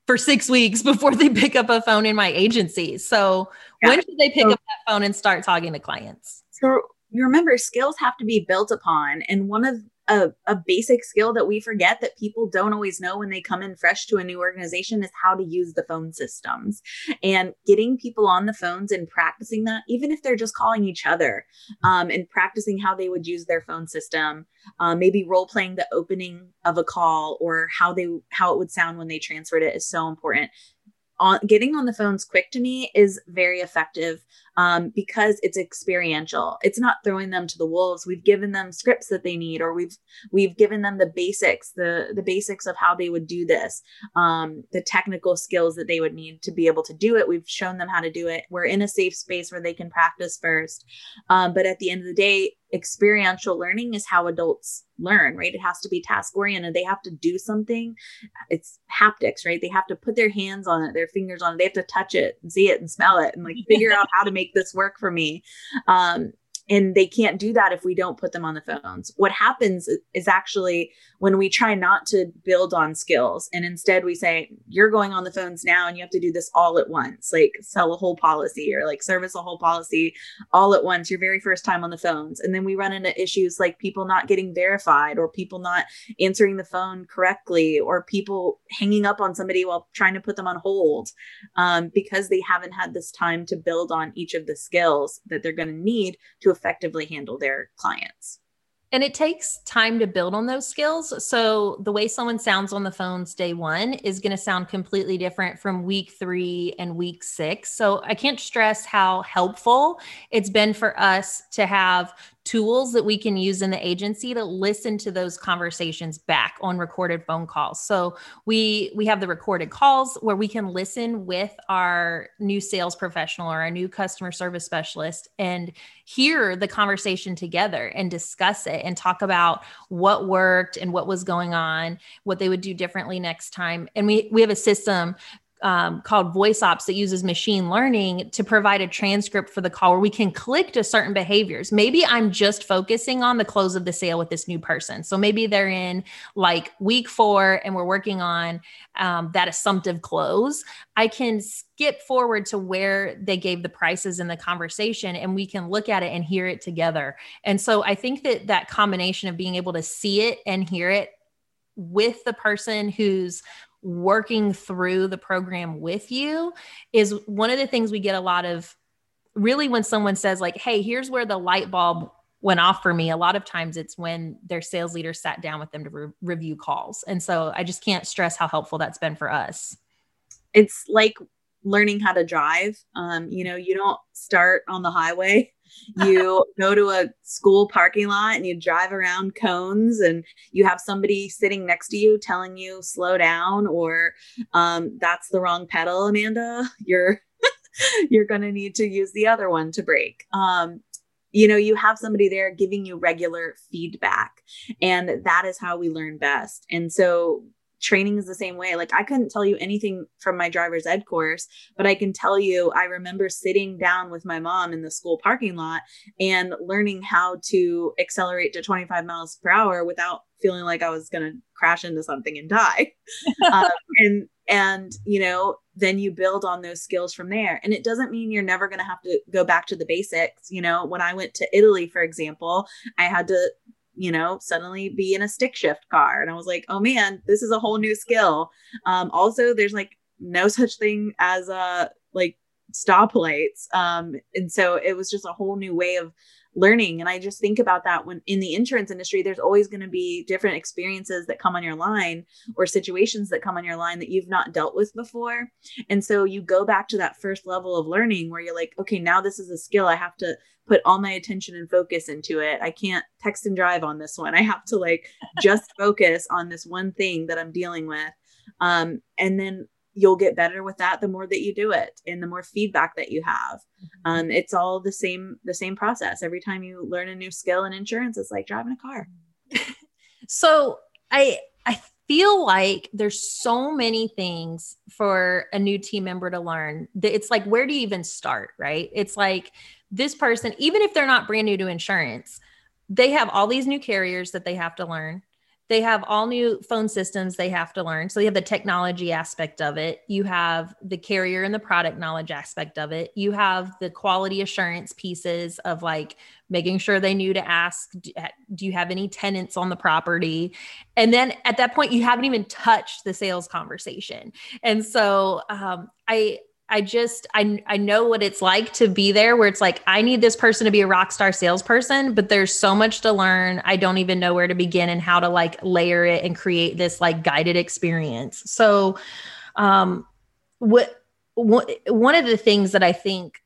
for six *laughs* weeks before they pick up a phone in my agency. So yeah. when should they pick so, up that phone and start talking to clients? So you remember skills have to be built upon. And one of a, a basic skill that we forget that people don't always know when they come in fresh to a new organization is how to use the phone systems. And getting people on the phones and practicing that even if they're just calling each other um, and practicing how they would use their phone system um, maybe role playing the opening of a call or how they how it would sound when they transferred it is so important. On getting on the phones quick to me is very effective um, because it's experiential. It's not throwing them to the wolves. We've given them scripts that they need, or we've we've given them the basics, the the basics of how they would do this, um, the technical skills that they would need to be able to do it. We've shown them how to do it. We're in a safe space where they can practice first. Um, but at the end of the day, experiential learning is how adults learn, right? It has to be task oriented. They have to do something. It's haptics, right? They have to put their hands on it, their fingers on it. They have to touch it and see it and smell it and like figure *laughs* out how to make this work for me. Um, and they can't do that if we don't put them on the phones. What happens is actually when we try not to build on skills and instead we say, you're going on the phones now and you have to do this all at once, like sell a whole policy or like service a whole policy all at once, your very first time on the phones. And then we run into issues like people not getting verified or people not answering the phone correctly or people hanging up on somebody while trying to put them on hold um, because they haven't had this time to build on each of the skills that they're going to need to effectively handle their clients. And it takes time to build on those skills. So the way someone sounds on the phones day one is going to sound completely different from week three and week six. So I can't stress how helpful it's been for us to have tools that we can use in the agency to listen to those conversations back on recorded phone calls. So we we have the recorded calls where we can listen with our new sales professional or our new customer service specialist and hear the conversation together and discuss it and talk about what worked and what was going on, what they would do differently next time. And we we have a system um, called VoiceOps that uses machine learning to provide a transcript for the call where we can click to certain behaviors. Maybe I'm just focusing on the close of the sale with this new person. So maybe they're in like week four and we're working on um, that assumptive close. I can skip forward to where they gave the prices in the conversation and we can look at it and hear it together. And so I think that that combination of being able to see it and hear it with the person who's working through the program with you is one of the things we get a lot of really when someone says like hey here's where the light bulb went off for me a lot of times it's when their sales leader sat down with them to re- review calls. And so i just can't stress how helpful that's been for us. It's like learning how to drive. Um, you know you don't start on the highway you go to a school parking lot and you drive around cones and you have somebody sitting next to you telling you slow down or um, that's the wrong pedal amanda. You're *laughs* you're going to need to use the other one to brake. Um, you know you have somebody there giving you regular feedback and that is how we learn best. And so training is the same way. Like i couldn't tell you anything from my driver's ed course but i can tell you i remember sitting down with my mom in the school parking lot and learning how to accelerate to 25 miles per hour without feeling like i was going to crash into something and die. *laughs* Um, and and you know then you build on those skills from there. And it doesn't mean you're never going to have to go back to the basics. You know when i went to italy for example i had to you know suddenly be in a stick shift car. And i was like oh man this is a whole new skill. Um also there's like no such thing as uh like stoplights. Um and so it was just a whole new way of learning. And I just think about that when in the insurance industry, there's always going to be different experiences that come on your line or situations that come on your line that you've not dealt with before. And so you go back to that first level of learning where you're like, okay, now this is a skill. I have to put all my attention and focus into it. I can't text and drive on this one. I have to like just focus on this one thing that I'm dealing with. Um, and then you'll get better with that the more that you do it and the more feedback that you have. Mm-hmm. um, it's all the same the same process. Every time you learn a new skill in insurance it's like driving a car. *laughs* So i i feel like there's so many things for a new team member to learn it's like where do you even start right? It's like this person even if they're not brand new to insurance they have all these new carriers that they have to learn they have all new phone systems they have to learn. So you have the technology aspect of it. You have the carrier and the product knowledge aspect of it. You have the quality assurance pieces of like making sure they knew to ask, do you have any tenants on the property? And then at that point, you haven't even touched the sales conversation. And so um, I, I just I I know what it's like to be there where it's like I need this person to be a rock star salesperson, but there's so much to learn. I don't even know where to begin and how to like layer it and create this like guided experience. So um what, what one of the things that I think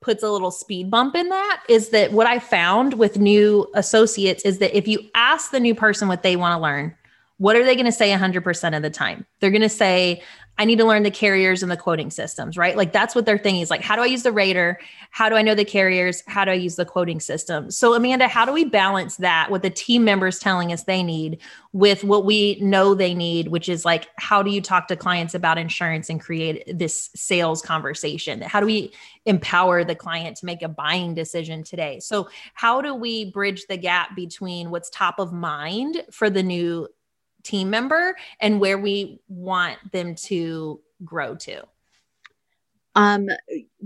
puts a little speed bump in that is that what I found with new associates is that if you ask the new person what they want to learn, what are they going to say 100% of the time? They're going to say, I need to learn the carriers and the quoting systems, right? Like that's what their thing is. Like, how do I use the rater? How do I know the carriers? How do I use the quoting system? So, Amanda, how do we balance that with the team members telling us they need with what we know they need, which is like, how do you talk to clients about insurance and create this sales conversation? How do we empower the client to make a buying decision today? So, how do we bridge the gap between what's top of mind for the new team member and where we want them to grow to? Um,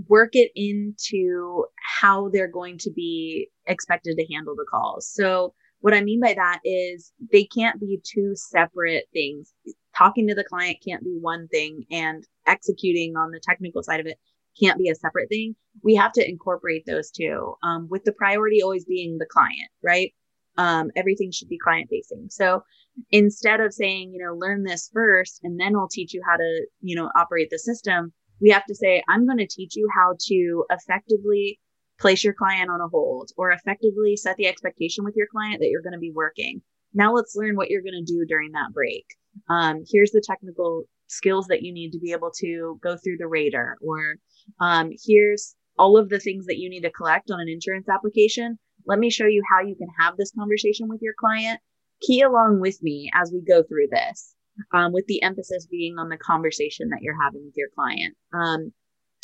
work it into how they're going to be expected to handle the calls. So, what I mean by that is they can't be two separate things. Talking to the client can't be one thing, and executing on the technical side of it can't be a separate thing. We have to incorporate those two, um, with the priority always being the client, right? Um, everything should be client facing. So instead of saying, you know, learn this first and then we'll teach you how to, you know, operate the system, we have to say, I'm going to teach you how to effectively place your client on a hold or effectively set the expectation with your client that you're going to be working. Now let's learn what you're going to do during that break. Um, here's the technical skills that you need to be able to go through the rater or um, here's all of the things that you need to collect on an insurance application let me show you how you can have this conversation with your client. Key along with me as we go through this, um, with the emphasis being on the conversation that you're having with your client. Um,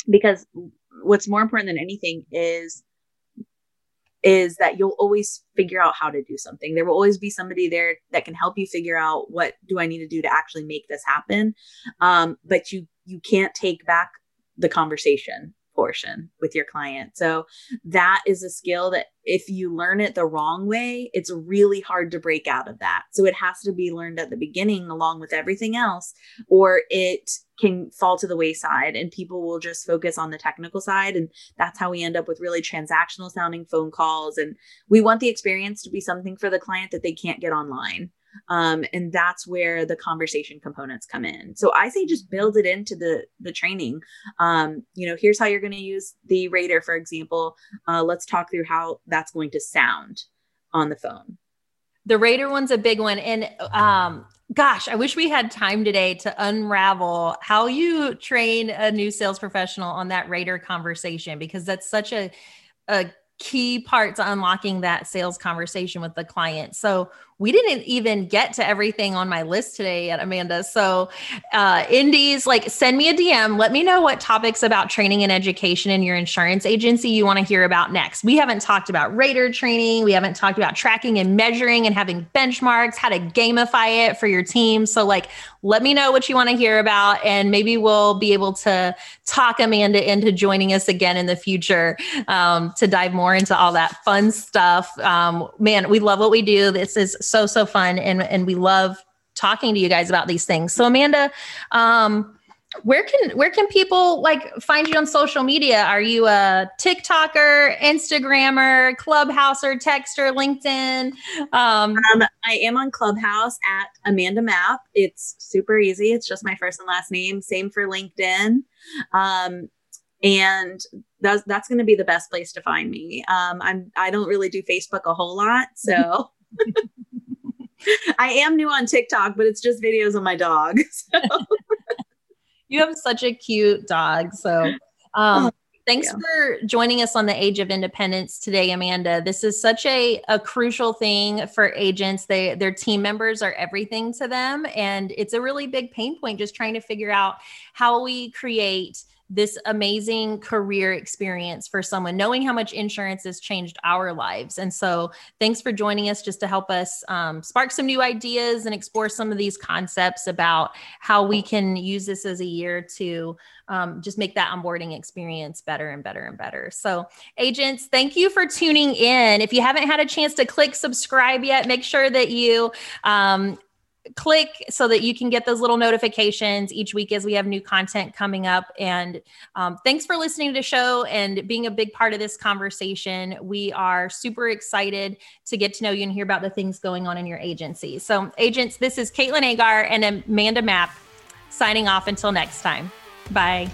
because what's more important than anything is is that you'll always figure out how to do something. There will always be somebody there that can help you figure out what do I need to do to actually make this happen. Um, but you you can't take back the conversation portion with your client. So that is a skill that if you learn it the wrong way, it's really hard to break out of that. So it has to be learned at the beginning along with everything else, or it can fall to the wayside and people will just focus on the technical side. And that's how we end up with really transactional sounding phone calls. And we want the experience to be something for the client that they can't get online. Um, and that's where the conversation components come in. So I say just build it into the the training. Um, you know, here's how you're going to use the Rater, for example. Uh, let's talk through how that's going to sound on the phone. The Rater one's a big one, and um, gosh, I wish we had time today to unravel how you train a new sales professional on that Rater conversation because that's such a a key part to unlocking that sales conversation with the client. So we didn't even get to everything on my list today yet, Amanda. So, uh, Indies, like send me a DM. Let me know what topics about training and education in your insurance agency you want to hear about next. We haven't talked about rater training. We haven't talked about tracking and measuring and having benchmarks, how to gamify it for your team. So, like, let me know what you want to hear about, and maybe we'll be able to talk Amanda into joining us again in the future um, to dive more into all that fun stuff. Um, man, we love what we do. This is so so fun, and and we love talking to you guys about these things. So Amanda, um, where can where can people like find you on social media? Are you a TikToker, Instagrammer, Clubhouser, Texter, LinkedIn? Um, um, I am on Clubhouse at Amanda Mapp. It's super easy. It's just my first and last name. Same for LinkedIn. Um, and that's that's going to be the best place to find me. Um, I'm I don't really do Facebook a whole lot, so *laughs* *laughs* I am new on TikTok, but it's just videos of my dog. *laughs* So. *laughs* you have such a cute dog. So, um, oh, thanks for joining us on the Age of Indiependence today, Amanda. This is such a, a crucial thing for agents. They their team members are everything to them, and it's a really big pain point just trying to figure out how we create this amazing career experience for someone, knowing how much insurance has changed our lives. And so, thanks for joining us just to help us um, spark some new ideas and explore some of these concepts about how we can use this as a year to um, just make that onboarding experience better and better and better. So, agents, thank you for tuning in. If you haven't had a chance to click subscribe yet, make sure that you um, click so that you can get those little notifications each week as we have new content coming up. And um, thanks for listening to the show and being a big part of this conversation. We are super excited to get to know you and hear about the things going on in your agency. So, agents, this is Katlyn Eggar and Amanda Mapp signing off until next time. Bye.